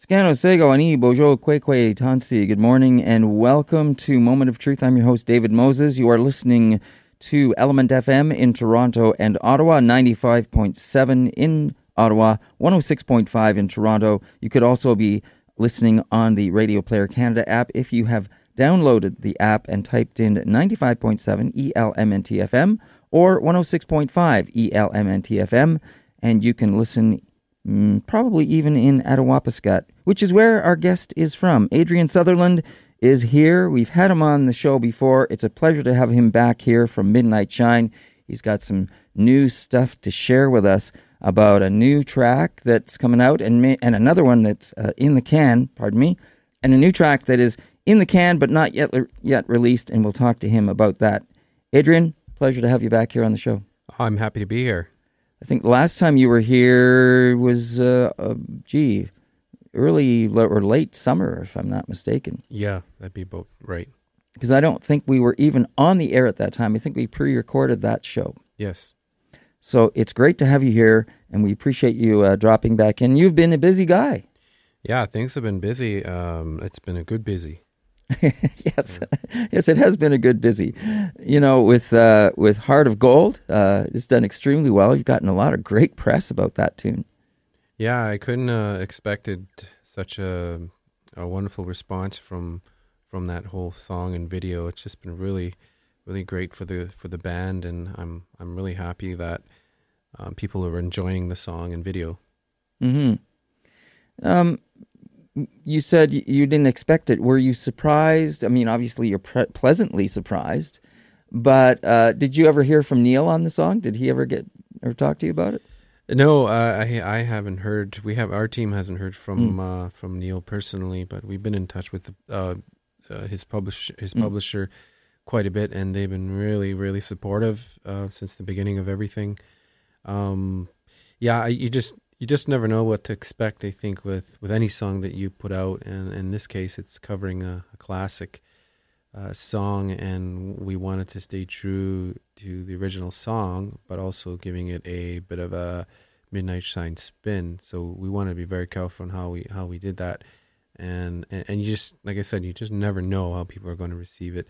Scano Sego Ani Bojo Kwekwe Tansi. Good morning and welcome to Moment of Truth. I'm your host, David Moses. You are listening to Element FM in Toronto and Ottawa, 95.7 in Ottawa, 106.5 in Toronto. You could also be listening on the Radio Player Canada app if you have downloaded the app and typed in 95.7 ELMNTFM or 106.5 ELMNTFM, and you can listen mm, probably even in Attawapiskat, which is where our guest is from. Adrian Sutherland is here. We've had him on the show before. It's a pleasure to have him back here from Midnight Shine. He's got some new stuff to share with us about a new track that's coming out and and another one that's uh, in the can, pardon me, and a new track that is in the can but not yet yet released and we'll talk to him about that. Adrian, pleasure to have you back here on the show. I'm happy to be here. I think last time you were here was, uh, uh, gee, early or late summer, if I'm not mistaken. Yeah, that'd be about right. Because I don't think we were even on the air at that time. I think we pre recorded that show. Yes. So it's great to have you here, and we appreciate you uh, dropping back in. You've been a busy guy. Yeah, things have been busy. Um, it's been a good busy. yes, yes, it has been a good busy. You know, with uh, with Heart of Gold, uh, it's done extremely well. You've gotten a lot of great press about that tune. Yeah, I couldn't uh, expected such a a wonderful response from from that whole song and video. It's just been really, really great for the for the band, and I'm I'm really happy that um, people are enjoying the song and video. Hmm. Um you said you didn't expect it. Were you surprised? I mean, obviously you're pre- pleasantly surprised, but uh, did you ever hear from Neil on the song? Did he ever get or talk to you about it? No, uh, I I haven't heard. We have our team hasn't heard from mm. uh, from Neil personally, but we've been in touch with uh, uh, his publish his mm. publisher quite a bit, and they've been really really supportive uh, since the beginning of everything. Um, yeah, you just you just never know what to expect. I think with with any song that you put out, and in this case, it's covering a, a classic uh, song, and we wanted to stay true to the original song, but also giving it a bit of a midnight shine spin. So we want to be very careful on how we how we did that, and and, and you just like I said, you just never know how people are going to receive it.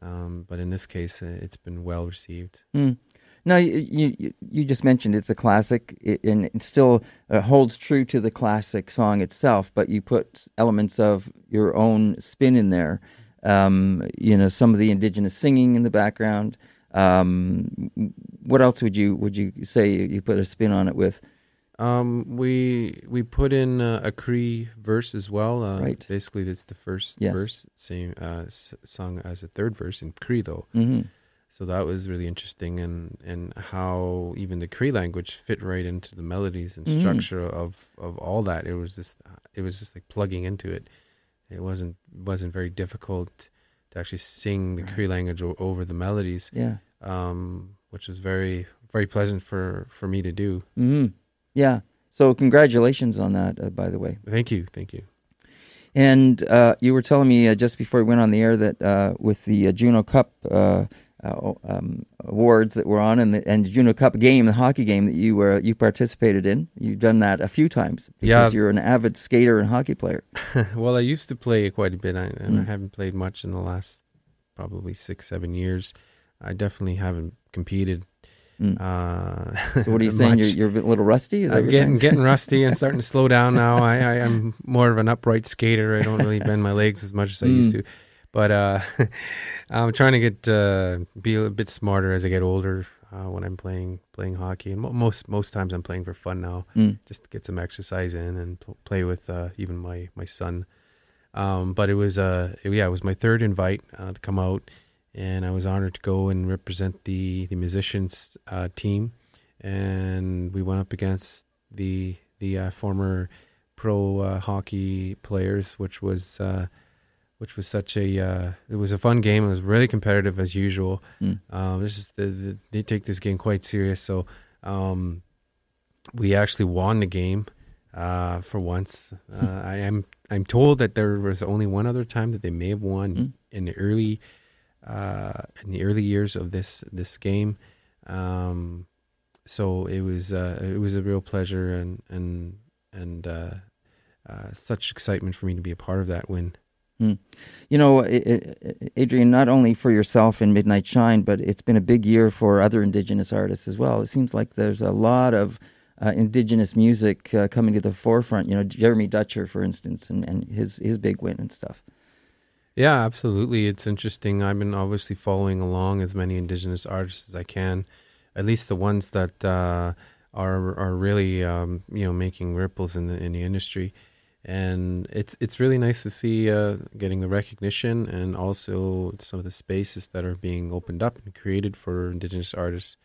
Um, but in this case, uh, it's been well received. Mm. Now, you, you, you just mentioned it's a classic, and it still uh, holds true to the classic song itself. But you put elements of your own spin in there. Um, you know, some of the indigenous singing in the background. Um, what else would you would you say you put a spin on it with? Um, we we put in uh, a Cree verse as well. Uh, right. Basically, it's the first yes. verse, same uh, sung as a third verse in Cree, though. Mm-hmm. So that was really interesting, and and how even the Cree language fit right into the melodies and Mm. structure of of all that. It was just it was just like plugging into it. It wasn't wasn't very difficult to actually sing the Right. Cree language o- over the melodies, Yeah. um, which was very very pleasant for for me to do. hmm Yeah. So congratulations on that, uh, by the way. Thank you, thank you. And uh, you were telling me uh, just before we went on the air that uh, with the uh, Juno Cup uh, um, awards that were on and the and Juno Cup game, the hockey game that you were you participated in, you've done that a few times because Yeah. you're an avid skater and hockey player. well, I used to play quite a bit, I- and I Mm. haven't played much in the last probably six, seven years. I definitely haven't competed. Mm. Uh, So what are you saying? You're, you're a little rusty? Is I'm getting getting rusty and starting to slow down now. I, I am more of an upright skater. I don't really bend my legs as much as I used Mm. to, but uh, I'm trying to get uh, be a bit smarter as I get older. Uh, when I'm playing playing hockey, and mo- most most times I'm playing for fun now, Mm. just to get some exercise in and pl- play with uh, even my my son. Um, but it was uh yeah it was my third invite uh, to come out, and I was honored to go and represent the the musicians uh, team, and we went up against the the uh, former pro uh, hockey players, which was uh, which was such a uh, it was a fun game. It was really competitive as usual. Mm. Um, this is the, the, they take this game quite serious, so um, we actually won the game uh, for once. Uh, I am I'm told that there was only one other time that they may have won Mm. in the early uh, in the early years of this this game. Um, so it was uh, it was a real pleasure and and and uh, uh, such excitement for me to be a part of that win. Mm. You know, Adrian, not only for yourself in Midnight Shine, but it's been a big year for other Indigenous artists as well. It seems like there's a lot of uh, Indigenous music uh, coming to the forefront. You know, Jeremy Dutcher, for instance, and, and his, his big win and stuff. Yeah, absolutely. It's interesting. I've been obviously following along as many Indigenous artists as I can, at least the ones that uh, are are really um, you know making ripples in the in the industry and it's it's really nice to see uh, getting the recognition and also some of the spaces that are being opened up and created for Indigenous artists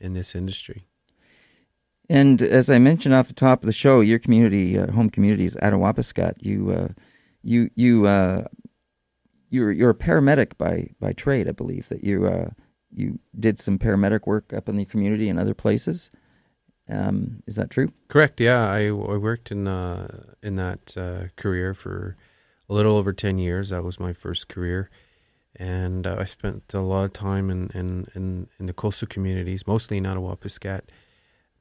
in this industry. And as I mentioned off the top of the show, your community, uh, home community, is Attawapiskat. You, uh, you, you, uh, you're you're a paramedic by by trade, I believe. That you uh, you did some paramedic work up in the community and other places. Um, is that true? Correct. Yeah, I, I worked in uh, in that uh, career for a little over ten years. That was my first career, and uh, I spent a lot of time in in, in, in the coastal communities, mostly in Attawapiskat.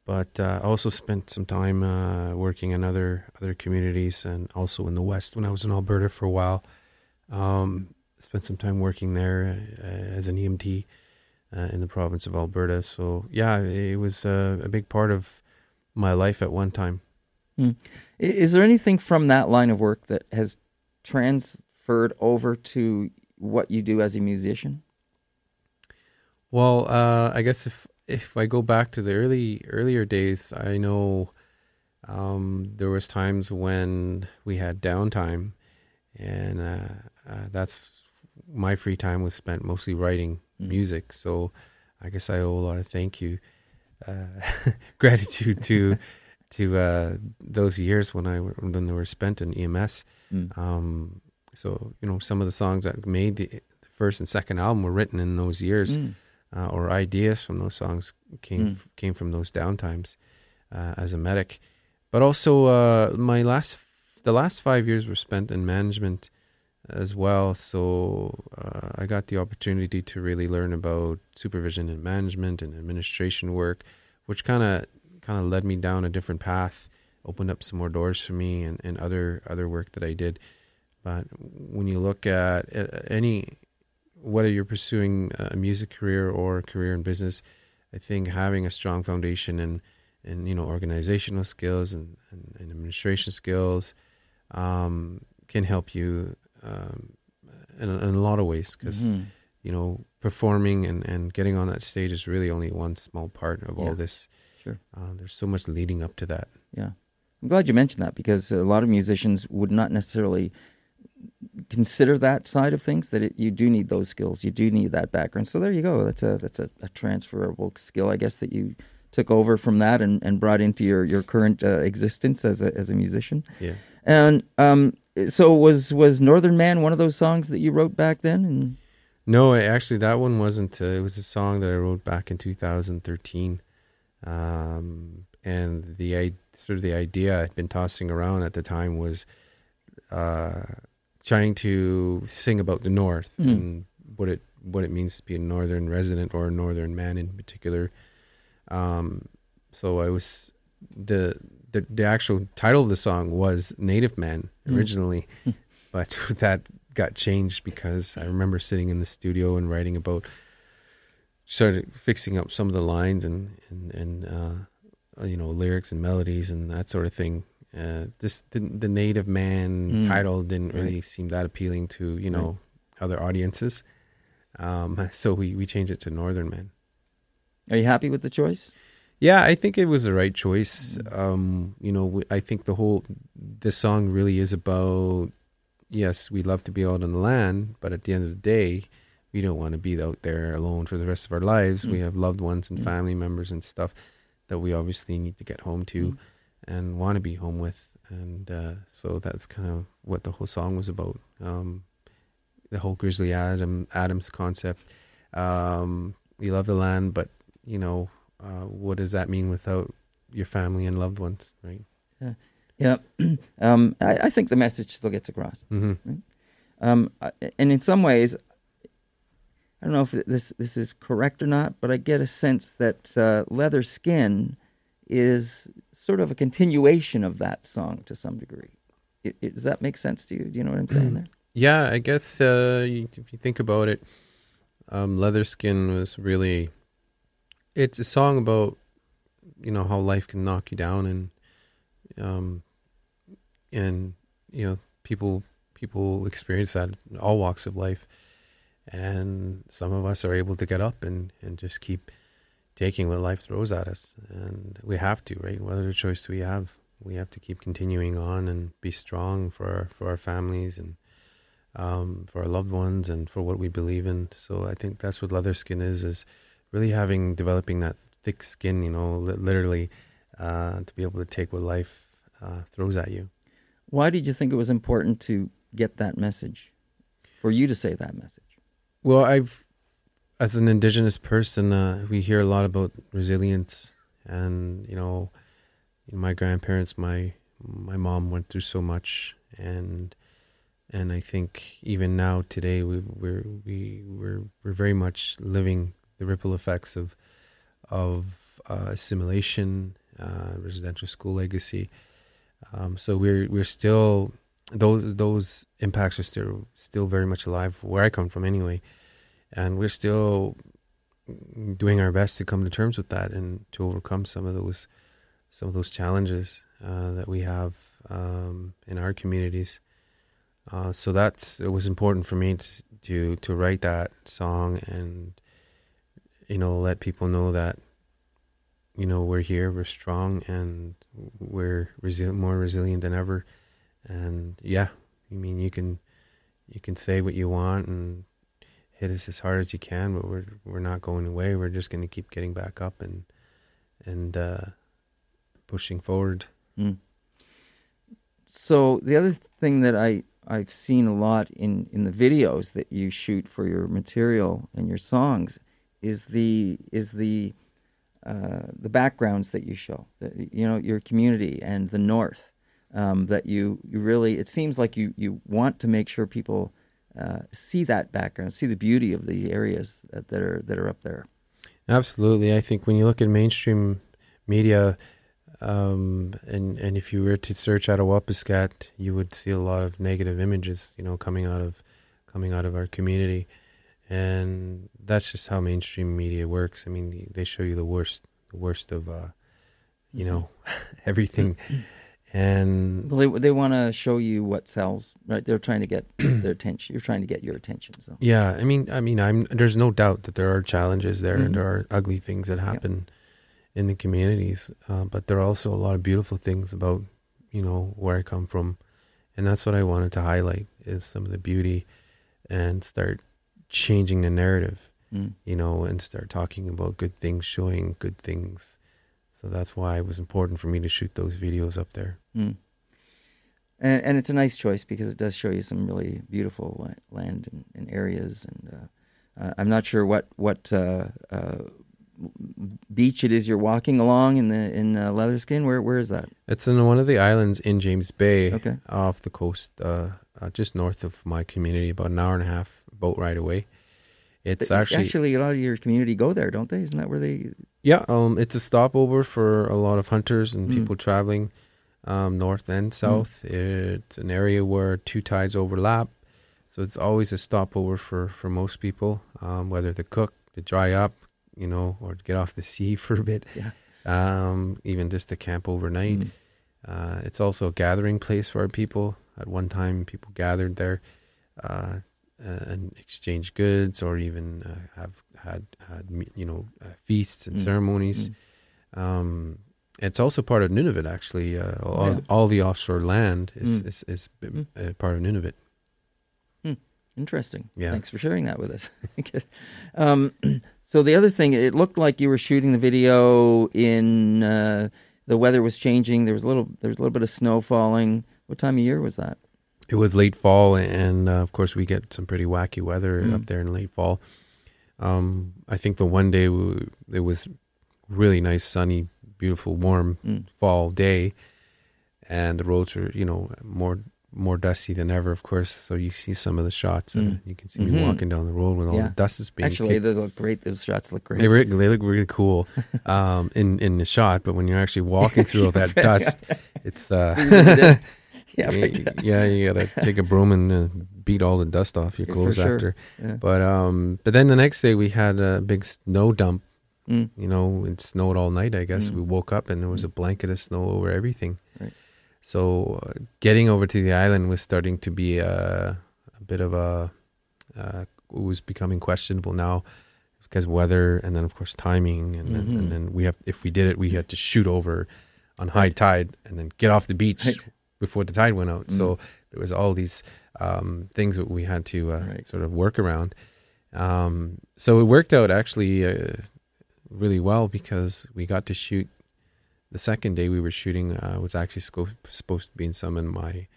But uh, I also spent some time uh, working in other other communities, and also in the west when I was in Alberta for a while. Um, spent some time working there uh, as an EMT uh, in the province of Alberta. So yeah, it was uh, a big part of my life at one time. Mm. Is there anything from that line of work that has transferred over to what you do as a musician? Well, uh, I guess if if I go back to the early earlier days, I know um, there was times when we had downtime, and uh, uh, that's my free time was spent mostly writing music. So I guess I owe a lot of thank you, uh, gratitude to to uh, those years when I when they were spent in EMS. Mm. Um, so you know, some of the songs that made the, the first and second album were written in those years, mm. uh, or ideas from those songs came mm. came from those downtimes uh, as a medic. But also, uh, my last the last five years were spent in management as well. So uh, I got the opportunity to really learn about supervision and management and administration work, which kind of kind of led me down a different path, opened up some more doors for me and, and other other work that I did. But when you look at any whether you're pursuing a music career or a career in business, I think having a strong foundation and in you know organizational skills and, and, and administration skills um, can help you um, in, a, in, a, lot of ways because mm-hmm. you know performing and, and getting on that stage is really only one small part of yeah. all this. Sure, uh, there's so much leading up to that. Yeah, I'm glad you mentioned that because a lot of musicians would not necessarily consider that side of things that it, you do need those skills you do need that background so there you go that's a that's a, a transferable skill i guess that you took over from that and, and brought into your your current uh, existence as a as a musician yeah and um so was was Northern Man one of those songs that you wrote back then? And no, actually, that one wasn't. Uh, it was a song that I wrote back in 2013, um, and the sort of the idea I'd been tossing around at the time was uh, trying to sing about the North mm. and what it what it means to be a Northern resident or a Northern man in particular. Um, so I was the the, the actual title of the song was Native Man hmm. originally, mm. but that got changed because I remember sitting in the studio and writing about, started fixing up some of the lines and and and uh, you know lyrics and melodies and that sort of thing. Uh, this the, the Native Man mm. title didn't really right. seem that appealing to you know right. other audiences, um, so we we changed it to Northern Man. Are you happy with the choice? Yeah, I think it was the right choice. Um, you know, I think the whole this song really is about yes, we love to be out on the land, but at the end of the day, we don't want to be out there alone for the rest of our lives. Mm. We have loved ones and mm. family members and stuff that we obviously need to get home to mm. and want to be home with. And uh, so that's kind of what the whole song was about. Um, the whole Grizzly Adam Adams concept. Um, we love the land, but you know uh, what does that mean without your family and loved ones, right? Yeah, yeah. um, I, I, think the message still gets across. Mm-hmm. Right? Um, and in some ways, I don't know if this this is correct or not, but I get a sense that uh, Leatherskin is sort of a continuation of that song to some degree. i i does that make sense to you? Do you know what I'm saying there? Yeah, I guess uh, if you think about it, um, Leatherskin was really. It's a song about, you know, how life can knock you down, and, um, and you know, people people experience that in all walks of life, and some of us are able to get up and and just keep taking what life throws at us, and we have to, right? What other choice do we have? We have to keep continuing on and be strong for our, for our families and um, for our loved ones and for what we believe in. So I think that's what Leatherskin is: is really having developing that thick skin, you know, li- literally uh, to be able to take what life uh, throws at you. Why did you think it was important to get that message? For you to say that message? Well, I've, as an indigenous person, uh, we hear a lot about resilience, and you know, my grandparents, my my mom went through so much, and and I think even now today we we're we we're we're very much living the ripple effects of of uh, assimilation, uh, residential school legacy. Um, so we're we're still those those impacts are still still very much alive where I come from anyway, and we're still doing our best to come to terms with that and to overcome some of those some of those challenges uh, that we have um, in our communities. Uh, so that's it was important for me to, to to write that song and you know let people know that you know we're here, we're strong, and we're more resilient than ever. And yeah, I mean you can you can say what you want and hit us as hard as you can, but we're we're not going away. We're just going to keep getting back up and and uh, pushing forward. Mm. So the other thing that I I've seen a lot in in the videos that you shoot for your material and your songs is the is the uh, the backgrounds that you show. The, you know your community and the north. Um, that you you really it seems like you you want to make sure people uh, see that background, see the beauty of the areas that, that are that are up there. Absolutely, I think when you look at mainstream media, um, and and if you were to search Attawapiskat, you would see a lot of negative images, you know, coming out of coming out of our community, and that's just how mainstream media works. I mean, they show you the worst, the worst of, uh, you know, everything, and Well, they they want to show you what sells, right? They're trying to get their attention. You're trying to get your attention. So Yeah, I mean, I mean, I'm. There's no doubt that there are challenges there, Mhm. and there are ugly things that happen in the communities. Uh, but there are also a lot of beautiful things about, you know, where I come from, and that's what I wanted to highlight is some of the beauty, and start changing the narrative, mm. you know, and start talking about good things, showing good things. So that's why it was important for me to shoot those videos up there. Mm. And and it's a nice choice because it does show you some really beautiful land and, and areas. And uh, uh, I'm not sure what what uh, uh, beach it is you're walking along in the in uh, Leatherskin. Where where is that? It's in one of the islands in James Bay. Okay. off the coast, uh, uh, just north of my community, about an hour and a half boat right away. It's But actually, actually a lot of your community go there, don't they? Isn't that where they? yeah, um, it's a stopover for a lot of hunters and Mm. people traveling um, north and south. It's an area where two tides overlap, so it's always a stopover for for most people, um, whether to cook, to dry up, you know, or to get off the sea for a bit, Yeah. um, even just to camp overnight. Mm. Uh, it's also a gathering place for our people. At one time, people gathered there uh, and exchange goods, or even uh, have had had you know uh, feasts and Mm. ceremonies. Mm. Um, it's also part of Nunavut. Actually, uh, all, Yeah. all the offshore land is Mm. is, is Mm. uh, part of Nunavut. Interesting. Yeah. Thanks for sharing that with us. um, so the other thing, it looked like you were shooting the video in uh, the weather was changing. There was a little there was a little bit of snow falling. What time of year was that? It was late fall, and uh, of course, we get some pretty wacky weather Mm. up there in late fall. Um, I think the one day we, it was really nice, sunny, beautiful, warm Mm. fall day, and the roads were, you know, more more dusty than ever. Of course, so you see some of the shots, and Mm. you can see Mhm. me walking down the road with all Yeah. the dust is being Actually, kicked. they look great. Those shots look great. They, re- they look really cool um, in in the shot, but when you're actually walking through all that dust, it's uh, Yeah, Y- right. yeah, you gotta take a broom and uh, beat all the dust off your clothes sure. after. Yeah. But um, but then the next day we had a big snow dump. Mm. You know, it snowed all night. I guess Mm. we woke up and there was a blanket of snow over everything. Right. So uh, getting over to the island was starting to be uh, a bit of a uh, it was becoming questionable now because weather and then of course timing and then, Mhm. and then we have if we did it we had to shoot over on high tide and then get off the beach Right. Before the tide went out. Mm. So there was all these um, things that we had to uh, Right. sort of work around. Um, so it worked out actually uh, really well because we got to shoot. The second day we were shooting uh, was actually sco- supposed to be in some in my,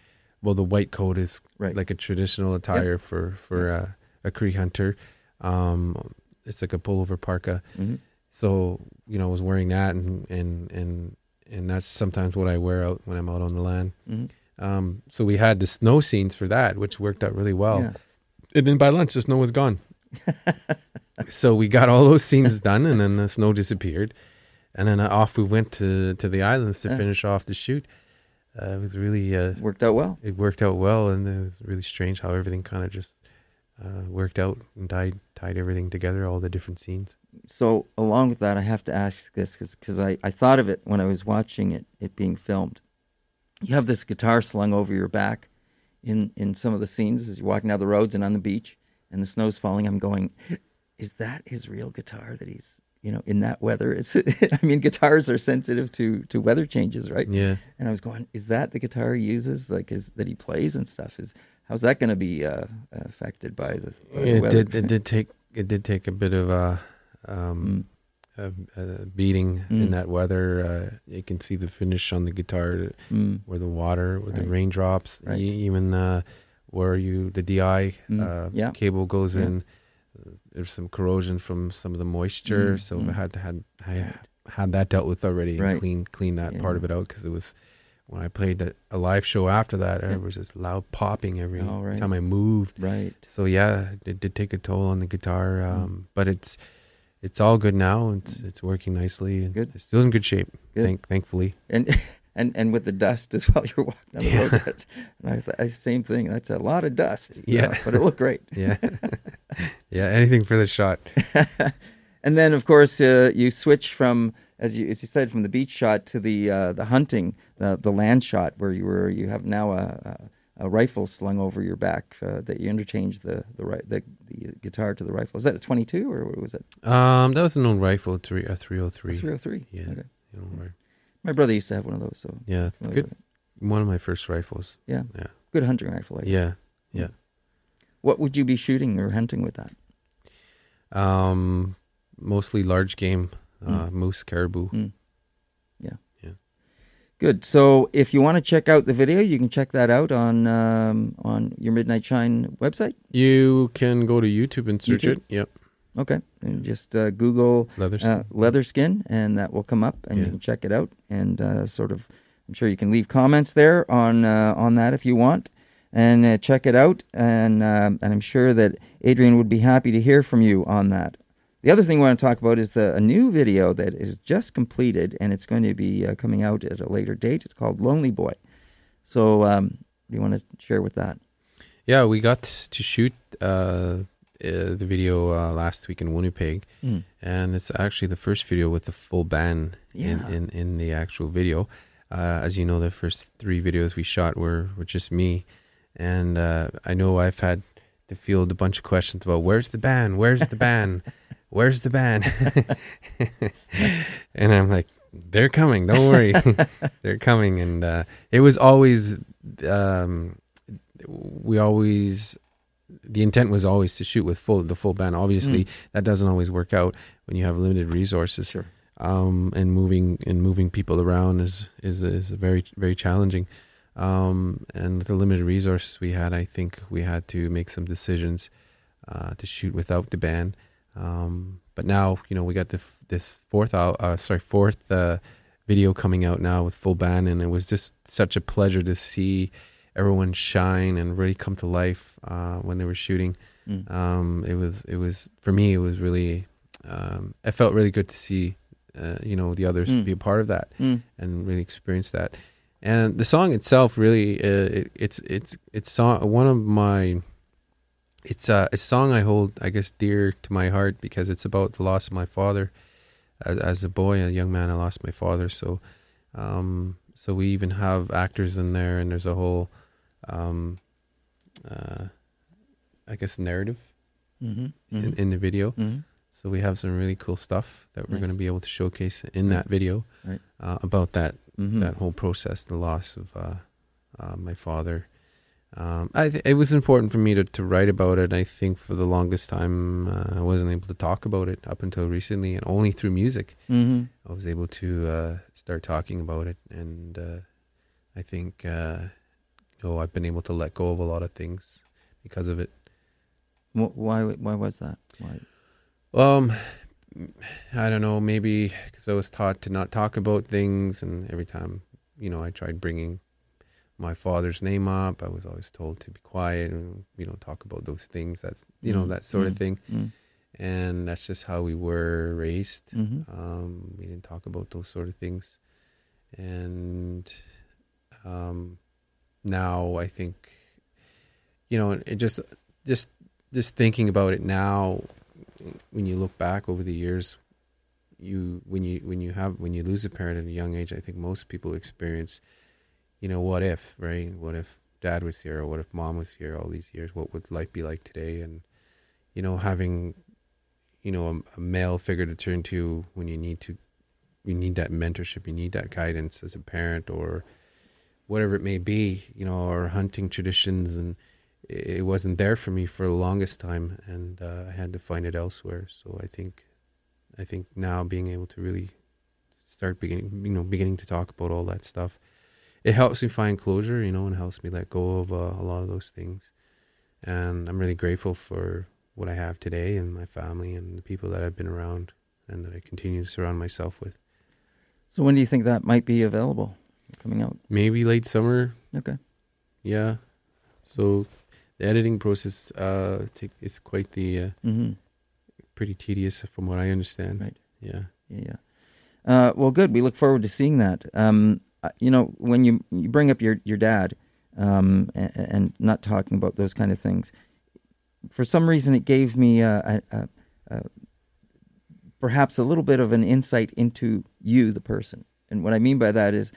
well, the white coat is Right. like a traditional attire for for uh, a Cree hunter. Um, it's like a pullover parka. Mhm. So you know, I was wearing that, and and and and that's sometimes what I wear out when I'm out on the land. Mhm. Um, so we had the snow scenes for that, which worked out really well. Yeah. And then by lunch, the snow was gone. so we got all those scenes done, and then the snow disappeared, and then uh, off we went to to the islands to Yeah. finish off the shoot. Uh, it was really uh, Worked out well. it worked out well, and it was really strange how everything kind of just uh, worked out and tied tied everything together, all the different scenes. So along with that, I have to ask this because I, I thought of it when I was watching it it being filmed. You have this guitar slung over your back in in some of the scenes as you're walking down the roads and on the beach, and the snow's falling. I'm going, is that his real guitar that he's you know in that weather? It's I mean guitars are sensitive to to weather changes, right? Yeah, And I was going, is that the guitar he uses, like is that he plays and stuff? Is how's that going to be uh, affected by the, by the it weather? did. It did take it did take a bit of a. Um, a, a beating Mm. in that weather. Uh, you can see the finish on the guitar, Mm, where the water, where the raindrops, Right. e- even uh, where you the DI Mm. uh, Yeah. cable goes Yeah. in. There's some corrosion from some of the moisture, Mm, so mm. I had to had I had that dealt with already Right. and clean clean that part of it out because it was when I played a, a live show after that, Yeah. it was just loud popping every Oh, right. time I moved. right. So yeah, it did take a toll on the guitar, Mm. um, but it's it's all good now. It's it's working nicely. And Good. It's still in good shape. Good. Thank thankfully. and and and with the dust as well. You're walking down the road. that- And I same thing. That's a lot of dust. Yeah. know, but it looked great. Yeah, yeah. Anything for the shot. and then of course uh, you switch from as you as you said from the beach shot to the uh, the hunting the the land shot where you were you have now a. a rifle slung over your back uh, that you interchange the the, ri- the the guitar to the rifle. Is that a twenty two or what was it? Um, that was an old rifle, three a three hundred three. Three hundred three. Yeah. Okay. Know, My brother used to have one of those, so yeah, good. One of my first rifles. Yeah. Yeah. good hunting rifle. Yeah, yeah. What would you be shooting or hunting with that? Um, mostly large game, uh, Mm. moose, caribou. Mm. Yeah. Yeah. Good. So if you want to check out the video, you can check that out on um, on your Midnight Shine website. You can go to YouTube and search YouTube? it. Yep, Okay, and just uh, Google leather. uh, Leatherskin, and that will come up, and you can check it out. And uh, sort of, I'm sure you can leave comments there on uh, on that if you want, and uh, check it out. And um, and I'm sure that Adrian would be happy to hear from you on that. The other thing we want to talk about is the a new video that is just completed, and it's going to be uh, coming out at a later date. It's called Lonely Boy. So, um, what do you want to share with that? Yeah, we got to shoot uh, uh, the video uh, last week in Winnipeg, Mm. and it's actually the first video with the full band Yeah. in, in, in the actual video. Uh, as you know, the first three videos we shot were, were just me, and uh, I know I've had to field a bunch of questions about where's the band, where's the band, where's the band, and I'm like, they're coming, don't worry, they're coming, and uh, it was always. Um, we always the intent was always to shoot with full the full band. Obviously, Mm. that doesn't always work out when you have limited resources. Sure. Um, and moving and moving people around is is is very very challenging. Um, and with the limited resources we had, I think we had to make some decisions uh, to shoot without the band. Um, but now, you know, we got the, f- this fourth, uh, sorry, fourth uh, video coming out now with full band, and it was just such a pleasure to see everyone shine and really come to life uh, when they were shooting. Mm. Um, it was, it was for me, it was really, um, it felt really good to see, uh, you know, the others Mm. be a part of that Mm. and really experience that. and the song itself really uh, it, it's it's it's song one of my it's uh, a song I hold I guess dear to my heart because it's about the loss of my father as, as a boy a young man I lost my father so um, so we even have actors in there and there's a whole um, uh, I guess narrative Mm-hmm. in, in the video hmm so we have some really cool stuff that we're Nice. going to be able to showcase in that video Right. uh, about that hmm that whole process, the loss of uh, uh, my father. Um, I th- it was important for me to, to write about it. I think for the longest time uh, I wasn't able to talk about it up until recently, and only through music hmm I was able to uh, start talking about it. And uh, I think uh, you I've been able to let go of a lot of things because of it. Why? Why was that? Why? Um, I don't know. Maybe because I was taught to not talk about things, and every time you know I tried bringing my father's name up, I was always told to be quiet and you know talk about those things. That's you know Mm, that sort of mm, thing, Mm. and that's just how we were raised. hmm Um, we didn't talk about those sort of things, and um, now I think you know it just just just thinking about it now when you look back over the years you when you when you have when you lose a parent at a young age i think most people experience you know what if right? What if dad was here? Or what if mom was here all these years? What would life be like today? And you know having you know a, a male figure to turn to when you need to you need that mentorship you need that guidance as a parent or whatever it may be you know or hunting traditions. And it wasn't there for me for the longest time. And uh, i had to find it elsewhere. So i think i think now being able to really start beginning you know beginning to talk about all that stuff it helps me find closure you know and helps me let go of uh, a lot of those things and i'm really grateful for what i have today and my family and the people that i've been around and that i continue to surround myself with So when do you think that might be available? Coming out? maybe late summer Okay. yeah so the editing process uh take, is quite the uh, hmm pretty tedious from what i understand Right. yeah Yeah, yeah. Uh, well, good. We look forward to seeing that. Um, you know, when you you bring up your your dad, um, and, and not talking about those kind of things, for some reason it gave me uh, a, a, a, perhaps a little bit of an insight into you, the person. And what I mean by that is,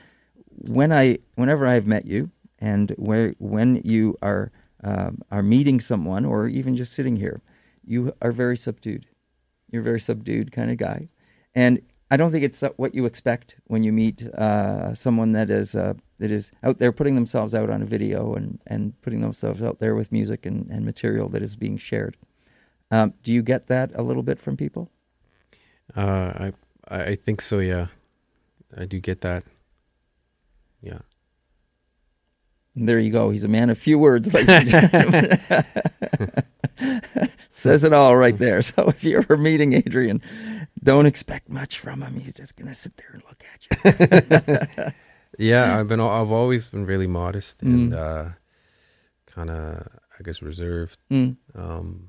when I whenever I've met you, and where when you are um, are meeting someone, or even just sitting here, you are very subdued. You're a very subdued kind of guy, and I don't think it's what you expect when you meet uh, someone that is uh, that is out there putting themselves out on a video and, and putting themselves out there with music and, and material that is being shared. Um, do you get that a little bit from people? Uh, I I think so. Yeah, I do get that. Yeah. And there you go. He's a man of few words, ladies and gentlemen. Says it all right there. So if you're ever meeting Adrian, don't expect much from him. He's just going to sit there and look at you. Yeah, I've been I've always been really modest and Mm. uh, kind of I guess reserved. Mm. Um,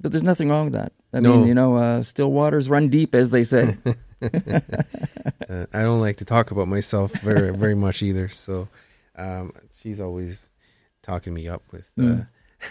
But there's nothing wrong with that. I No. mean, you know, uh, still waters run deep, as they say. uh, I don't like to talk about myself very very much either. So um, she's always talking me up with. Uh,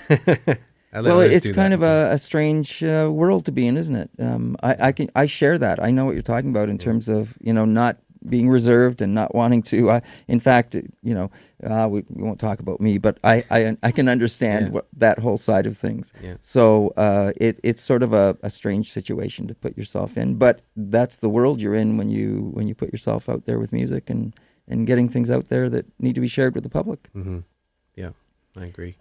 let well, it's kind that. of a, a strange uh, world to be in, isn't it? Um, I, I can I share that. I know what you're talking about in terms of you know not being reserved and not wanting to. Uh, in fact, you know, uh, we, we won't talk about me, but I I, I can understand Yeah. what, that whole side of things. Yeah. So uh, it it's sort of a, a strange situation to put yourself in, but that's the world you're in when you when you put yourself out there with music and and getting things out there that need to be shared with the public. hmm Yeah, I agree.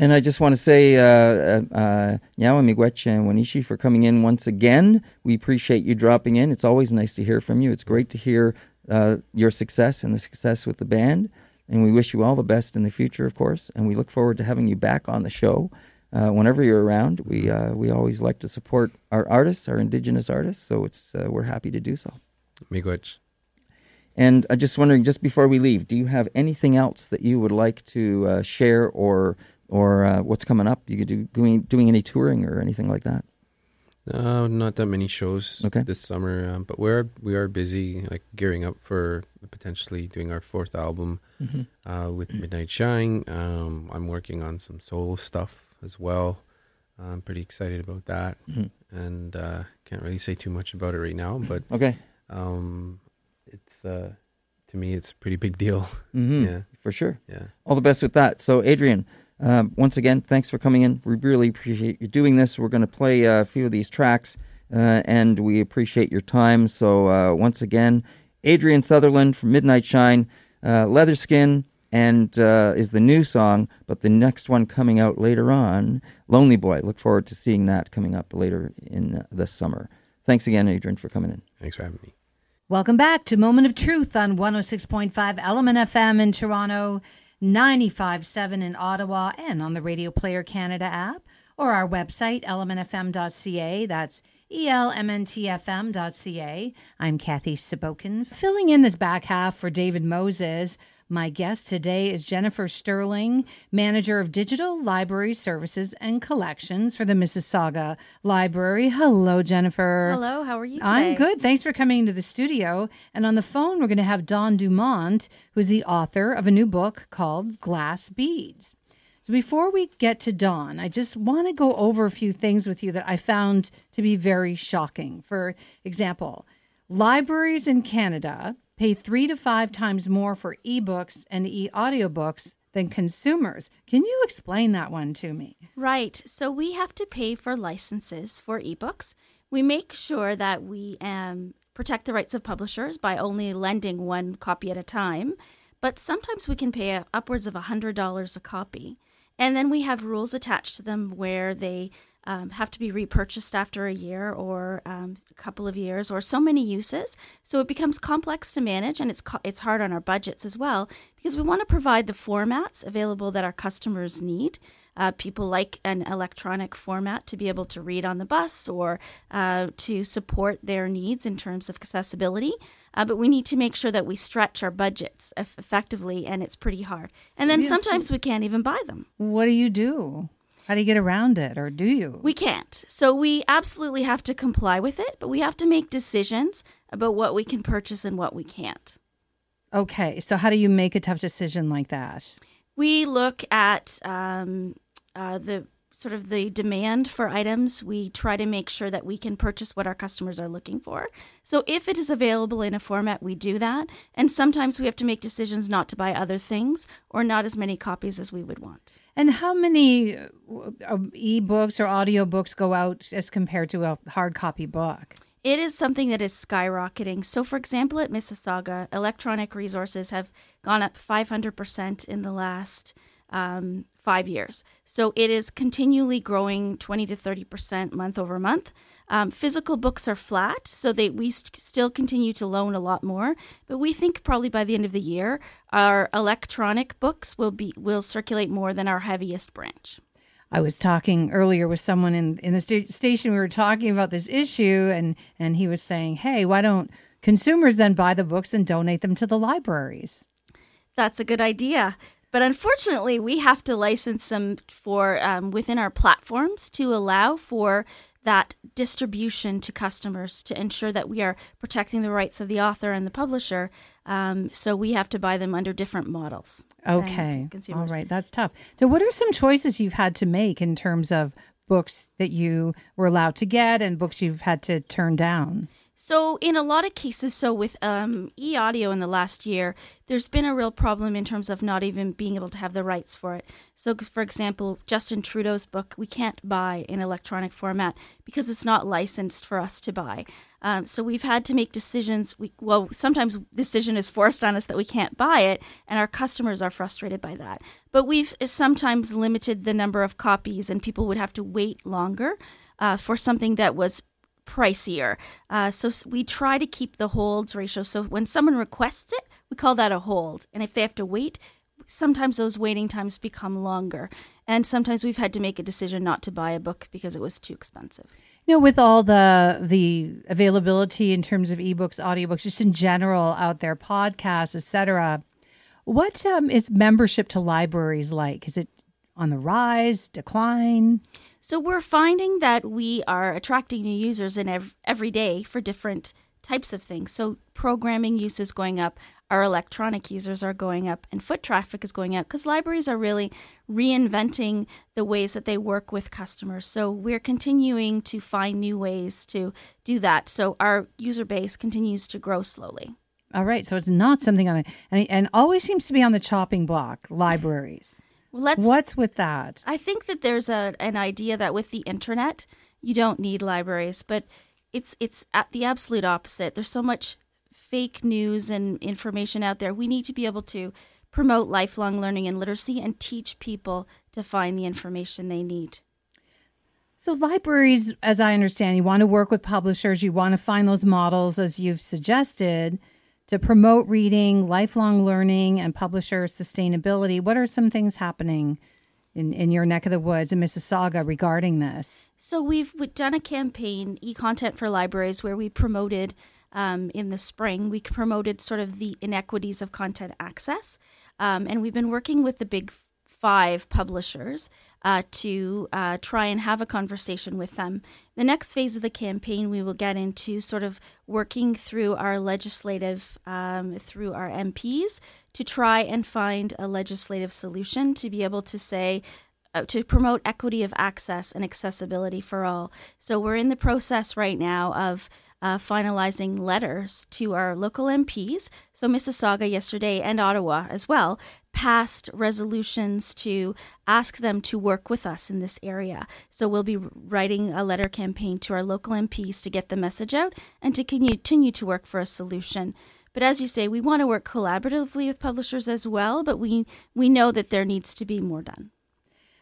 And I just want to say, uh, uh, Nyawa Miigwech and Wanishi for coming in once again. We appreciate you dropping in. It's always nice to hear from you. It's great to hear uh, your success and the success with the band. And we wish you all the best in the future, of course. And we look forward to having you back on the show uh, whenever you're around. We uh, we always like to support our artists, our indigenous artists. So it's uh, we're happy to do so. Miigwech. And I'm just wondering, just before we leave, do you have anything else that you would like to uh, share, or or uh, what's coming up? You could do doing, doing any touring or anything like that? No, not that many shows Okay. this summer, um, but we're we are busy, like gearing up for potentially doing our fourth album Mm-hmm. uh, with Midnight Shine. Um, I'm working on some solo stuff as well. I'm pretty excited about that, Mhm. and uh, can't really say too much about it right now. But Okay. um, it's uh, to me, it's a pretty big deal. Mm-hmm. Yeah, For sure. yeah. All the best with that. So, Adrian, um, once again, thanks for coming in. We really appreciate you doing this. We're going to play uh, a few of these tracks, uh, and we appreciate your time. So, uh, once again, Adrian Sutherland from Midnight Shine, uh, Leatherskin, and uh, is the new song, but the next one coming out later on, Lonely Boy. Look forward to seeing that coming up later in uh, the summer. Thanks again, Adrian, for coming in. Thanks for having me. Welcome back to Moment of Truth on 106.5 Element FM in Toronto, 95.7 in Ottawa, and on the Radio Player Canada app or our website, elementfm.ca. That's elmntfm.ca. I'm Kathy Sabokin, filling in this back half for David Moses. My guest today is Jennifer Sterling, Manager of Digital Library Services and Collections for the Mississauga Library. Hello, Jennifer. Hello, how are you today? I'm good. Thanks for coming into the studio. And on the phone, we're going to have Dawn Dumont, who's the author of a new book called Glass Beads. So before we get to Dawn, I just want to go over a few things with you that I found to be very shocking. For example, libraries in Canada pay three to five times more for ebooks and e audiobooks than consumers. Can you explain that one to me? Right. So we have to pay for licenses for ebooks. We make sure that we um, protect the rights of publishers by only lending one copy at a time. But sometimes we can pay upwards of $100 a copy. And then we have rules attached to them where they um, have to be repurchased after a year or um, a couple of years or so many uses. So it becomes complex to manage and it's, co- it's hard on our budgets as well because we want to provide the formats available that our customers need. Uh, people like an electronic format to be able to read on the bus or uh, to support their needs in terms of accessibility. Uh, but we need to make sure that we stretch our budgets eff- effectively, and it's pretty hard. And then sometimes we can't even buy them. What do you do? How do you get around it, or do you? We can't. So we absolutely have to comply with it, but we have to make decisions about what we can purchase and what we can't. Okay, so how do you make a tough decision like that? We look at um, uh, the sort of the demand for items. We try to make sure that we can purchase what our customers are looking for. So if it is available in a format, we do that. And sometimes we have to make decisions not to buy other things or not as many copies as we would want. And how many uh, e-books or audiobooks go out as compared to a hard copy book? It is something that is skyrocketing. So, for example, at Mississauga, electronic resources have gone up 500% in the last um, five years. So, it is continually growing 20 to 30% month over month. Um, physical books are flat, so they we st- still continue to loan a lot more. But we think probably by the end of the year, our electronic books will be will circulate more than our heaviest branch. I was talking earlier with someone in in the sta- station. We were talking about this issue, and and he was saying, "Hey, why don't consumers then buy the books and donate them to the libraries?" That's a good idea. But unfortunately, we have to license them for um, within our platforms to allow for that distribution to customers to ensure that we are protecting the rights of the author and the publisher. Um, so we have to buy them under different models. Okay, All right. that's tough. So, what are some choices you've had to make in terms of books that you were allowed to get and books you've had to turn down? So, in a lot of cases, so with um, e audio in the last year, there's been a real problem in terms of not even being able to have the rights for it. So, for example, Justin Trudeau's book, we can't buy in electronic format because it's not licensed for us to buy. Um, so, we've had to make decisions. We, well, sometimes decision is forced on us that we can't buy it, and our customers are frustrated by that. But we've sometimes limited the number of copies, and people would have to wait longer uh, for something that was pricier. Uh, so we try to keep the holds ratio. So when someone requests it, we call that a hold. And if they have to wait, sometimes those waiting times become longer. And sometimes we've had to make a decision not to buy a book because it was too expensive. You know, with all the the availability in terms of ebooks, audiobooks, just in general out there, podcasts, etc. What um, is membership to libraries like? Is it on the rise, decline? So we're finding that we are attracting new users in ev- every day for different types of things. So programming use is going up, our electronic users are going up, and foot traffic is going up because libraries are really reinventing the ways that they work with customers. So we're continuing to find new ways to do that. So our user base continues to grow slowly. All right, so it's not something on the and, and always seems to be on the chopping block. Libraries. Let's. What's with that? I think that there's a an idea that with the internet, you don't need libraries, but it's it's at the absolute opposite. There's so much fake news and information out there. We need to be able to promote lifelong learning and literacy and teach people to find the information they need. So, libraries, as I understand, you want to work with publishers, you want to find those models, as you've suggested, to promote reading, lifelong learning, and publisher sustainability. What are some things happening in, in your neck of the woods in Mississauga regarding this? So, we've, done a campaign, e content for libraries, where we promoted um, in the spring, we promoted sort of the inequities of content access. Um, and we've been working with the big five publishers uh, to uh, try and have a conversation with them. The next phase of the campaign, we will get into sort of working through our legislative, um, through our MPs, to try and find a legislative solution to be able to say, uh, to promote equity of access and accessibility for all. So we're in the process right now of uh, finalizing letters to our local MPs. So, Mississauga yesterday and Ottawa as well passed resolutions to ask them to work with us in this area. So, we'll be writing a letter campaign to our local MPs to get the message out and to continue to work for a solution. But as you say, we want to work collaboratively with publishers as well, but we, we know that there needs to be more done.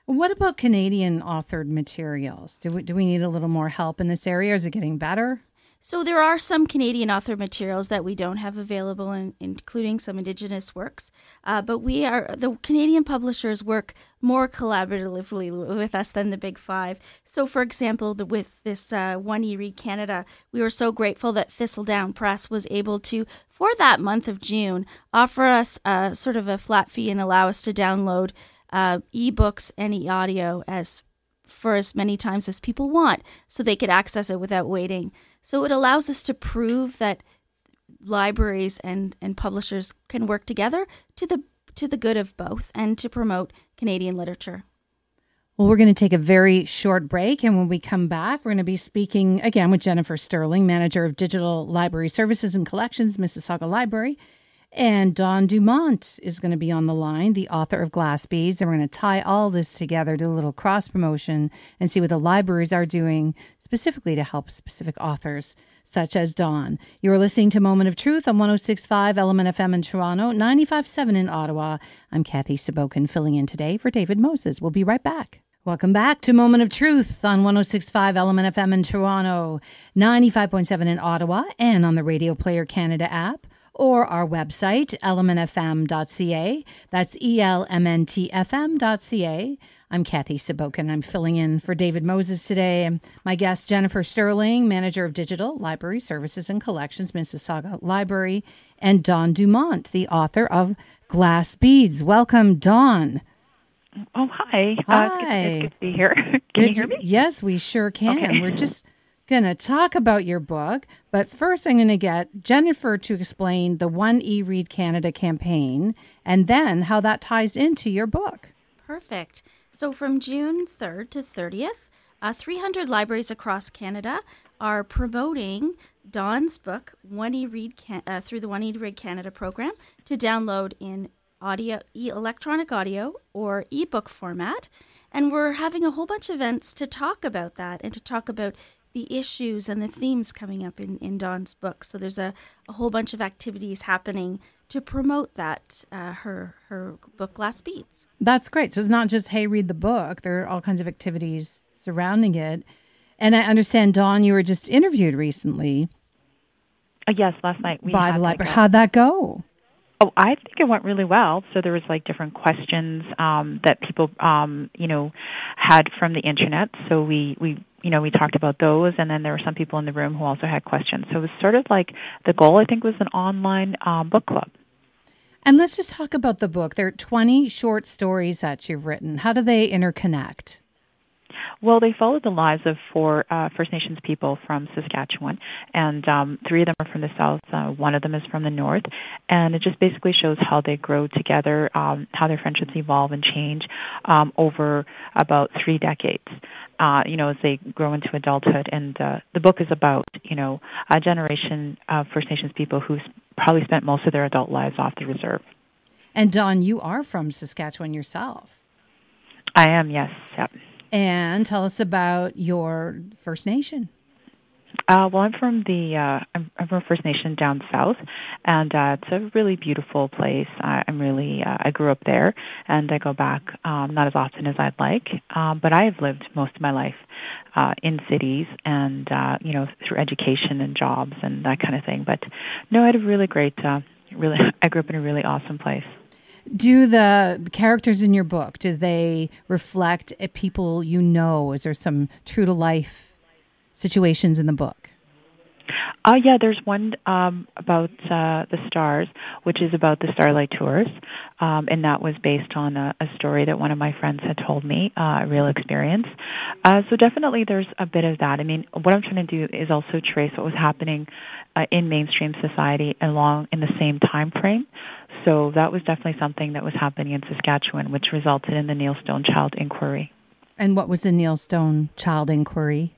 What about Canadian authored materials? Do we, do we need a little more help in this area? Is it getting better? So there are some Canadian author materials that we don't have available, in, including some Indigenous works. Uh, but we are the Canadian publishers work more collaboratively with us than the Big Five. So, for example, the, with this uh, One eRead Canada, we were so grateful that Thistledown Press was able to, for that month of June, offer us a, sort of a flat fee and allow us to download uh, ebooks and e-audio as for as many times as people want, so they could access it without waiting. So it allows us to prove that libraries and, and publishers can work together to the to the good of both and to promote Canadian literature. Well, we're going to take a very short break. And when we come back, we're going to be speaking again with Jennifer Sterling, Manager of Digital Library Services and Collections, Mississauga Library. And Dawn Dumont is going to be on the line, the author of Glass Beads. And we're going to tie all this together, do a little cross promotion, and see what the libraries are doing specifically to help specific authors such as Dawn. You are listening to Moment of Truth on 1065 Element FM in Toronto, 957 in Ottawa. I'm Kathy Sabokin filling in today for David Moses. We'll be right back. Welcome back to Moment of Truth on 1065 Element FM in Toronto, 95.7 in Ottawa, and on the Radio Player Canada app or our website, elementfm.ca. That's E L M N T F M.ca. I'm Kathy Sabokin. I'm filling in for David Moses today. And my guest, Jennifer Sterling, Manager of Digital Library Services and Collections, Mississauga Library, and Dawn Dumont, the author of Glass Beads. Welcome, Dawn. Oh, hi. Hi. Uh, it's, good, it's good to be here. Can Good you hear me? Yes, we sure can. Okay. We're just going to talk about your book, but first I'm going to get Jennifer to explain the One E Read Canada campaign and then how that ties into your book. Perfect. So from June 3rd to 30th, uh, 300 libraries across Canada are promoting Don's book, One E Read Can- uh, through the One E Read Canada program to download in audio, e- electronic audio or ebook format. And we're having a whole bunch of events to talk about that and to talk about the issues and the themes coming up in, in Dawn's book. So there's a, a whole bunch of activities happening to promote that, uh, her, her book, Glass Beads. That's great. So it's not just, hey, read the book, there are all kinds of activities surrounding it. And I understand, Dawn, you were just interviewed recently Uh, yes, last night we by had the library. a- How'd that go? Oh, I think it went really well. So there was like different questions um, that people, um, you know, had from the internet. So we, we, you know, we talked about those, and then there were some people in the room who also had questions. So it was sort of like the goal. I think was an online um, book club. And let's just talk about the book. There are 20 short stories that you've written. How do they interconnect? Well, they follow the lives of four uh, First Nations people from Saskatchewan, and um, three of them are from the south. Uh, one of them is from the north, and it just basically shows how they grow together, um, how their friendships evolve and change um, over about three decades. Uh, you know, as they grow into adulthood, and uh, the book is about you know a generation of First Nations people who've probably spent most of their adult lives off the reserve. And Dawn, you are from Saskatchewan yourself. I am, yes. Yep. And tell us about your First Nation. Uh, well, I'm from the uh, I'm, from First Nation down south, and uh, it's a really beautiful place. I, I'm really uh, I grew up there, and I go back um, not as often as I'd like, um, but I have lived most of my life uh, in cities, and uh, you know through education and jobs and that kind of thing. But no, I had a really great, uh, really I grew up in a really awesome place. Do the characters in your book do they reflect people you know? Is there some true to life situations in the book? Uh, yeah, there's one um, about uh, the stars, which is about the Starlight Tours, um, and that was based on a, a story that one of my friends had told me, uh, a real experience. Uh, so definitely, there's a bit of that. I mean, what I'm trying to do is also trace what was happening uh, in mainstream society along in the same time frame. So that was definitely something that was happening in Saskatchewan, which resulted in the Neil Stonechild Inquiry. And what was the Neil Stonechild Inquiry?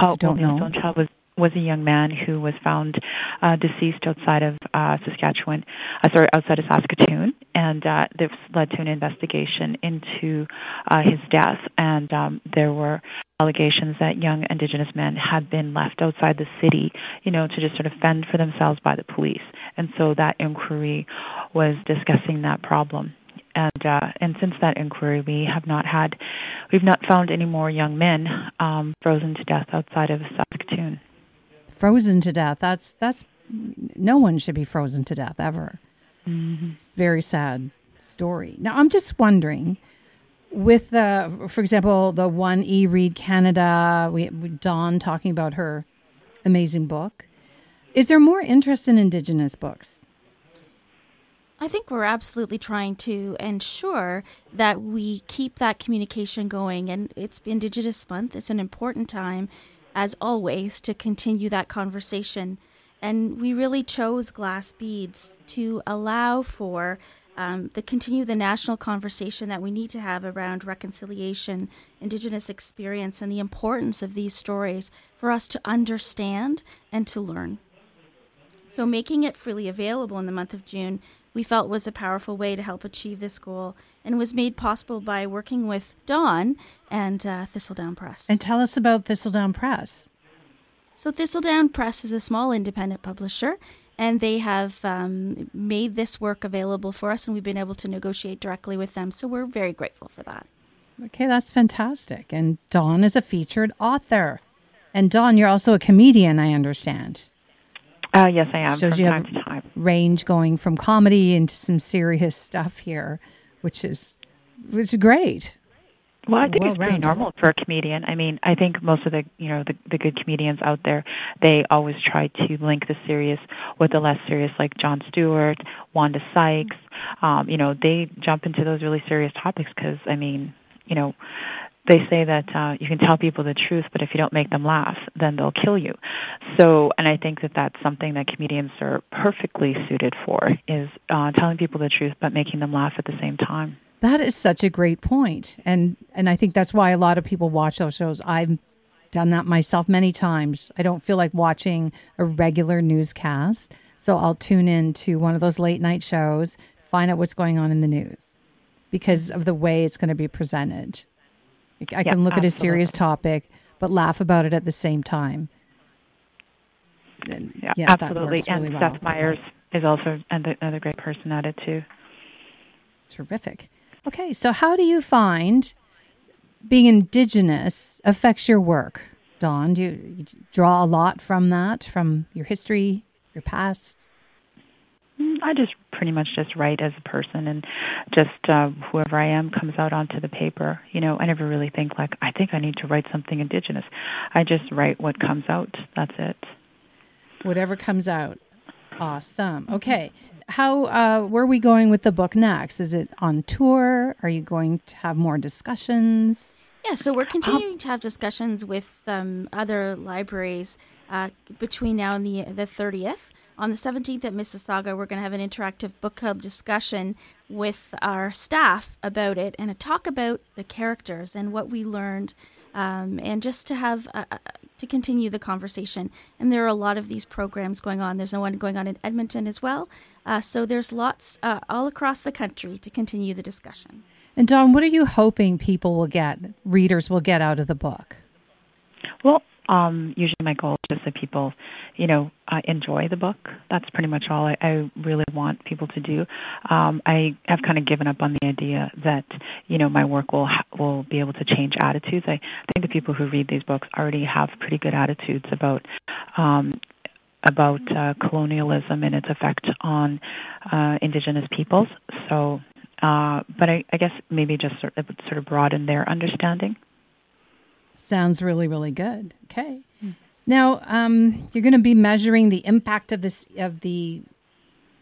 Oh, well, Neil Stonechild was was a young man who was found uh, deceased outside of uh, Saskatchewan, uh, sorry, outside of Saskatoon, and uh, this led to an investigation into uh, his death. And um, there were allegations that young Indigenous men had been left outside the city, you know, to just sort of fend for themselves by the police. And so that inquiry was discussing that problem and uh, and since that inquiry, we have not had, we've not found any more young men um, frozen to death outside of Saskatoon frozen to death. That's that's no one should be frozen to death ever. Mm-hmm. Very sad story. Now I'm just wondering, with the, for example, the one E Read Canada, we, we Dawn talking about her amazing book. Is there more interest in Indigenous books? I think we're absolutely trying to ensure that we keep that communication going. And it's Indigenous Month, it's an important time as always, to continue that conversation. And we really chose glass beads to allow for um, the continue the national conversation that we need to have around reconciliation, Indigenous experience, and the importance of these stories for us to understand and to learn. So, making it freely available in the month of June, we felt was a powerful way to help achieve this goal and was made possible by working with Dawn and uh, Thistledown Press. And tell us about Thistledown Press. So, Thistledown Press is a small independent publisher, and they have um, made this work available for us, and we've been able to negotiate directly with them. So, we're very grateful for that. Okay, that's fantastic. And Dawn is a featured author. And Dawn, you're also a comedian, I understand. Uh, yes, I am. Shows you have range going from comedy into some serious stuff here which is which is great. Well, I think it's pretty normal for a comedian. I mean, I think most of the you know the the good comedians out there, they always try to link the serious with the less serious, like Jon Stewart, Wanda Sykes. Um, you know, they jump into those really serious topics because I mean, you know, they say that uh, you can tell people the truth, but if you don't make them laugh, then they'll kill you. So, and I think that that's something that comedians are perfectly suited for is uh, telling people the truth, but making them laugh at the same time. That is such a great point, and and I think that's why a lot of people watch those shows. I've done that myself many times. I don't feel like watching a regular newscast, so I'll tune in to one of those late night shows, find out what's going on in the news, because of the way it's going to be presented. I can look absolutely. at a serious topic, but laugh about it at the same time. And, yeah, yeah, absolutely. And really Seth well. Meyers is also another great person at it too. Terrific. Okay, so how do you find being Indigenous affects your work, Dawn? Do you, you draw a lot from that, from your history, your past? Mm, I just pretty much just write as a person and just uh, whoever I am comes out onto the paper. You know, I never really think like I think I need to write something indigenous. I just write what comes out. That's it. Whatever comes out. Awesome. Okay. how uh, where are we going with the book next? Is it on tour? Are you going to have more discussions? Yeah, so we're continuing to have discussions with um, other libraries uh, between now and the the 30th. On the 17th at Mississauga, we're going to have an interactive book club discussion with our staff about it and a talk about the characters and what we learned, um, and just to have a, a, to continue the conversation. And there are a lot of these programs going on. There's one going on in Edmonton as well. Uh, so there's lots uh, all across the country to continue the discussion. And Dawn, what are you hoping people will get, readers will get out of the book? Well, um, usually my goal is just that people, you know, uh, enjoy the book. That's pretty much all I, I really want people to do. Um, I have kind of given up on the idea that, you know, my work will ha- will be able to change attitudes. I think the people who read these books already have pretty good attitudes about um, about uh, colonialism and its effect on uh, indigenous peoples. So, uh, but I, I guess maybe just sort of, sort of broaden their understanding. Sounds really, really good. Okay. Now, um, you're going to be measuring the impact of this of the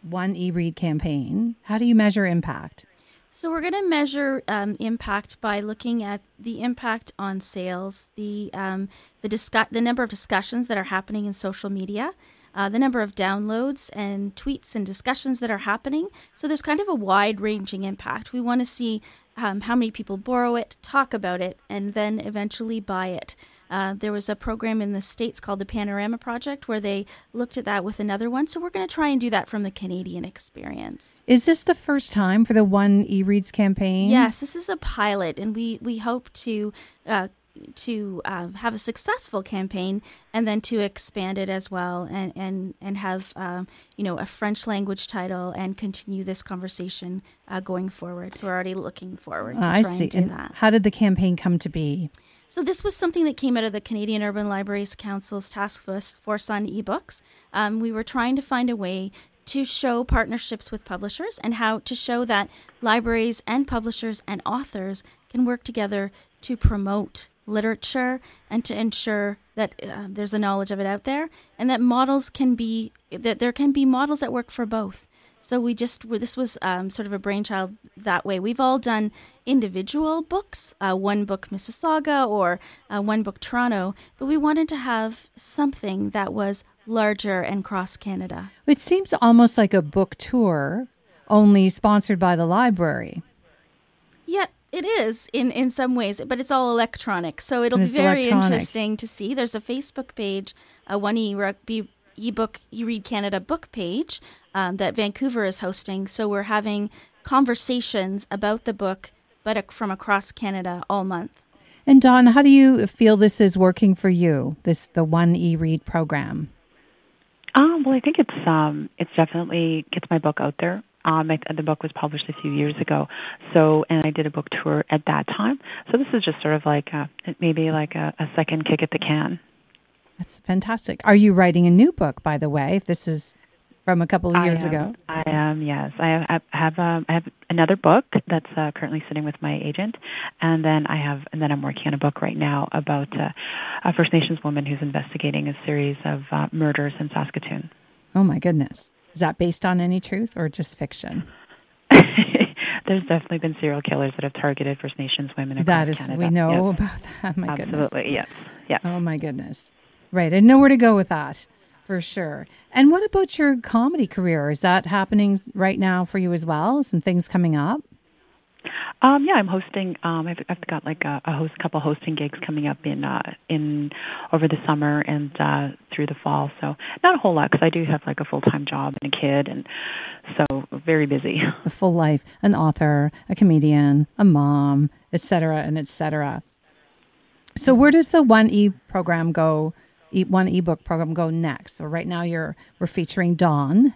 one e-read campaign. How do you measure impact? So we're going to measure um, impact by looking at the impact on sales, the um, the discuss- the number of discussions that are happening in social media, uh, the number of downloads and tweets and discussions that are happening. So there's kind of a wide ranging impact. We want to see um, how many people borrow it, talk about it, and then eventually buy it. Uh, there was a program in the States called the Panorama Project where they looked at that with another one. So we're going to try and do that from the Canadian experience. Is this the first time for the One eReads campaign? Yes, this is a pilot, and we, we hope to. Uh, to uh, have a successful campaign and then to expand it as well and and and have um, you know a French language title and continue this conversation uh, going forward. So we're already looking forward to I trying see. to do And that. how did the campaign come to be? So this was something that came out of the Canadian Urban Libraries Council's task force on ebooks. Um, we were trying to find a way to show partnerships with publishers and how to show that libraries and publishers and authors can work together to promote literature and to ensure that uh, there's a knowledge of it out there and that models can be that there can be models that work for both so we just this was um, sort of a brainchild that way we've all done individual books uh, one book mississauga or uh, one book toronto but we wanted to have something that was larger and cross canada It seems almost like a book tour, only sponsored by the library. Yeah, it is in in some ways, but it's all electronic, so it'll be very electronic. interesting to see. There's a Facebook page, a one e rugby ebook e-read Canada book page um, that Vancouver is hosting. So we're having conversations about the book, but from across Canada all month. And Dawn, how do you feel this is working for you? This the One eRead program. Um, well, I think it's um, it's definitely gets my book out there. Um, I, the book was published a few years ago, so and I did a book tour at that time. So this is just sort of like a, maybe like a, a second kick at the can. That's fantastic. Are you writing a new book, by the way? This is from a couple of years I am, ago. I am. Yes, I have. I have, um, I have another book that's uh, currently sitting with my agent, and then I have, and then I'm working on a book right now about uh, a First Nations woman who's investigating a series of uh, murders in Saskatoon. Oh my goodness. Is that based on any truth or just fiction? There's definitely been serial killers that have targeted First Nations women across Canada. That is, Canada. we know Yes. about that. My goodness. Absolutely, yes, yes. Oh my goodness. Right. I know where to go with that for sure. And what about your comedy career? Is that happening right now for you as well? Some things coming up? Um, yeah, I'm hosting. Um, I've, I've got like a, a host, couple hosting gigs coming up in uh, in over the summer and uh, through the fall. So not a whole lot because I do have like a full time job and a kid, and so very busy. The full life, an author, a comedian, a mom, etc., and etc. So where does the one e program go? E, one ebook program go next? So right now you're we're featuring Dawn.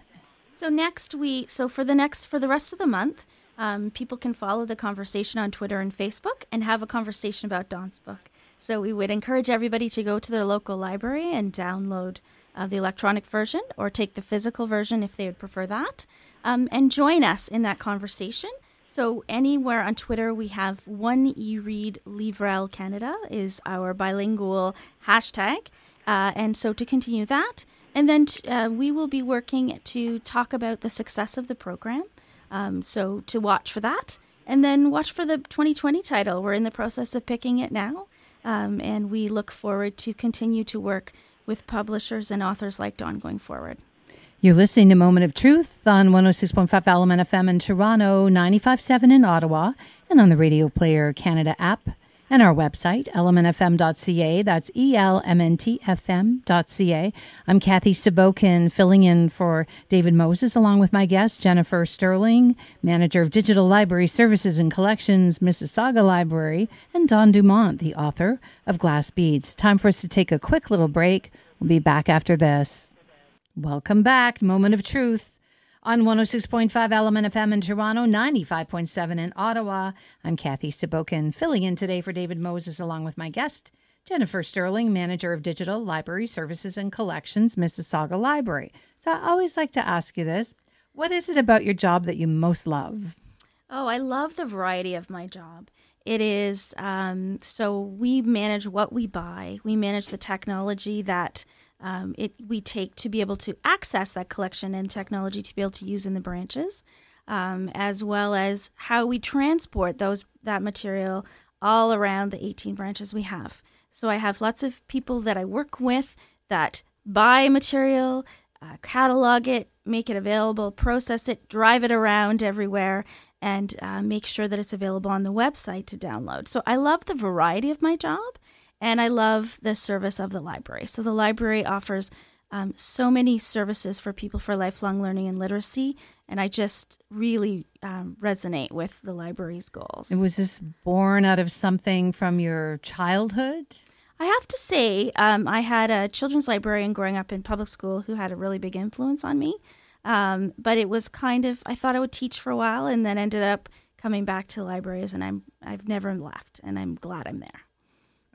So next week, so for the next for the rest of the month, um, people can follow the conversation on Twitter and Facebook and have a conversation about Dawn's book. So we would encourage everybody to go to their local library and download uh, the electronic version or take the physical version if they would prefer that, um, and join us in that conversation. So anywhere on Twitter, we have one e-read Livrel Canada is our bilingual hashtag, uh, and so to continue that. And then uh, we will be working to talk about the success of the program. Um, so to watch for that. And then watch for the 2020 title. We're in the process of picking it now. Um, and we look forward to continue to work with publishers and authors like Dawn going forward. You're listening to Moment of Truth on 106.5 Element FM in Toronto, 95.7 in Ottawa, and on the Radio Player Canada app and our website, elementfm.ca. That's E-L-M-N-T-F-M.ca. I'm Kathy Sabokin, filling in for David Moses, along with my guest, Jennifer Sterling, Manager of Digital Library Services and Collections, Mississauga Library, and Dawn Dumont, the author of Glass Beads. Time for us to take a quick little break. We'll be back after this. Welcome back, Moment of Truth on 106.5 Element FM in Toronto, 95.7 in Ottawa. I'm Kathy Sabokin, filling in today for David Moses, along with my guest, Jennifer Sterling, Manager of Digital Library Services and Collections, Mississauga Library. So I always like to ask you this what is it about your job that you most love? Oh, I love the variety of my job. It is um, so we manage what we buy, we manage the technology that um, it we take to be able to access that collection and technology to be able to use in the branches, um, as well as how we transport those that material all around the 18 branches we have. So I have lots of people that I work with that buy material, uh, catalog it, make it available, process it, drive it around everywhere, and uh, make sure that it's available on the website to download. So I love the variety of my job and I love the service of the library. So the library offers um, so many services for people for lifelong learning and literacy, and I just really um, resonate with the library's goals. And was this born out of something from your childhood? I have to say, um, I had a children's librarian growing up in public school who had a really big influence on me. Um, but it was kind of I thought I would teach for a while, and then ended up coming back to libraries, and I'm I've never left, and I'm glad I'm there.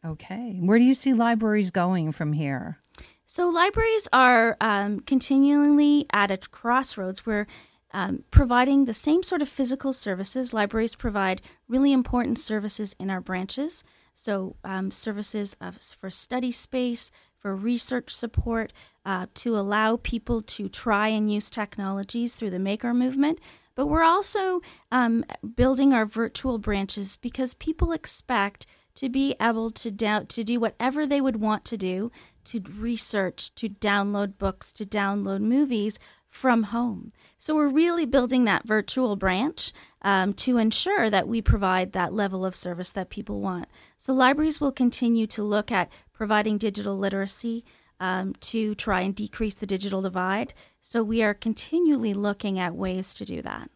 Okay. Where do you see libraries going from here? So, libraries are um, continually at a crossroads where um, providing the same sort of physical services. Libraries provide really important services in our branches. So, um, services of, for study space, for research support, uh, to allow people to try and use technologies through the Maker movement. But we're also um, building our virtual branches because people expect to be able to to do whatever they would want to do, to research, to download books, to download movies from home. So we're really building that virtual branch um, to ensure that we provide that level of service that people want. So libraries will continue to look at providing digital literacy um, to try and decrease the digital divide. So we are continually looking at ways to do that.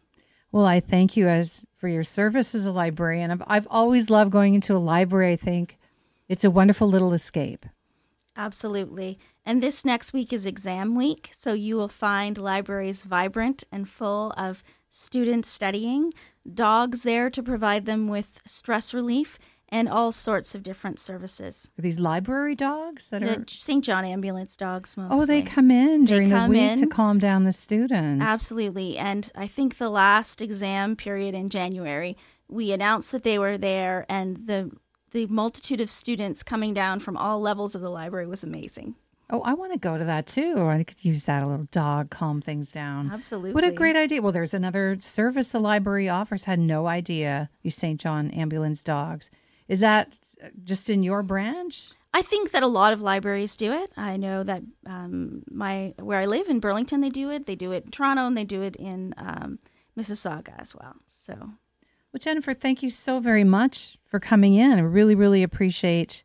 Well, I thank you as for your service as a librarian. I've, I've always loved going into a library. I think it's a wonderful little escape. Absolutely. And this next week is exam week, so you will find libraries vibrant and full of students studying, dogs there to provide them with stress relief, and all sorts of different services. Are these library dogs that the are St. John ambulance dogs mostly? Oh, they come in during come the week in. to calm down the students. Absolutely. And I think the last exam period in January, we announced that they were there and the the multitude of students coming down from all levels of the library was amazing. Oh, I want to go to that too. I could use that a little dog calm things down. Absolutely. What a great idea. Well, there's another service the library offers. Had no idea these St. John ambulance dogs. Is that just in your branch? I think that a lot of libraries do it. I know that um, my where I live in Burlington, they do it. They do it in Toronto, and they do it in um, Mississauga as well. So, Well, Jennifer, thank you so very much for coming in. I really, really appreciate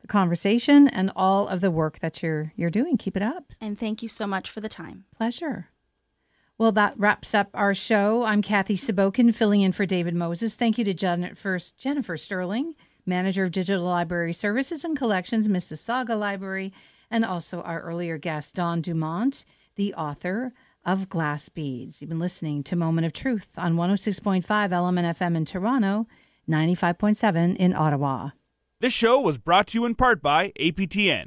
the conversation and all of the work that you're you're doing. Keep it up. and thank you so much for the time. Pleasure. Well, that wraps up our show. I'm Kathy Sabokin, filling in for David Moses. Thank you to Jennifer, Jennifer Sterling, Manager of Digital Library Services and Collections, Mississauga Library, and also our earlier guest, Dawn Dumont, the author of Glass Beads. You've been listening to Moment of Truth on 106.5 Element FM in Toronto, 95.7 in Ottawa. This show was brought to you in part by APTN.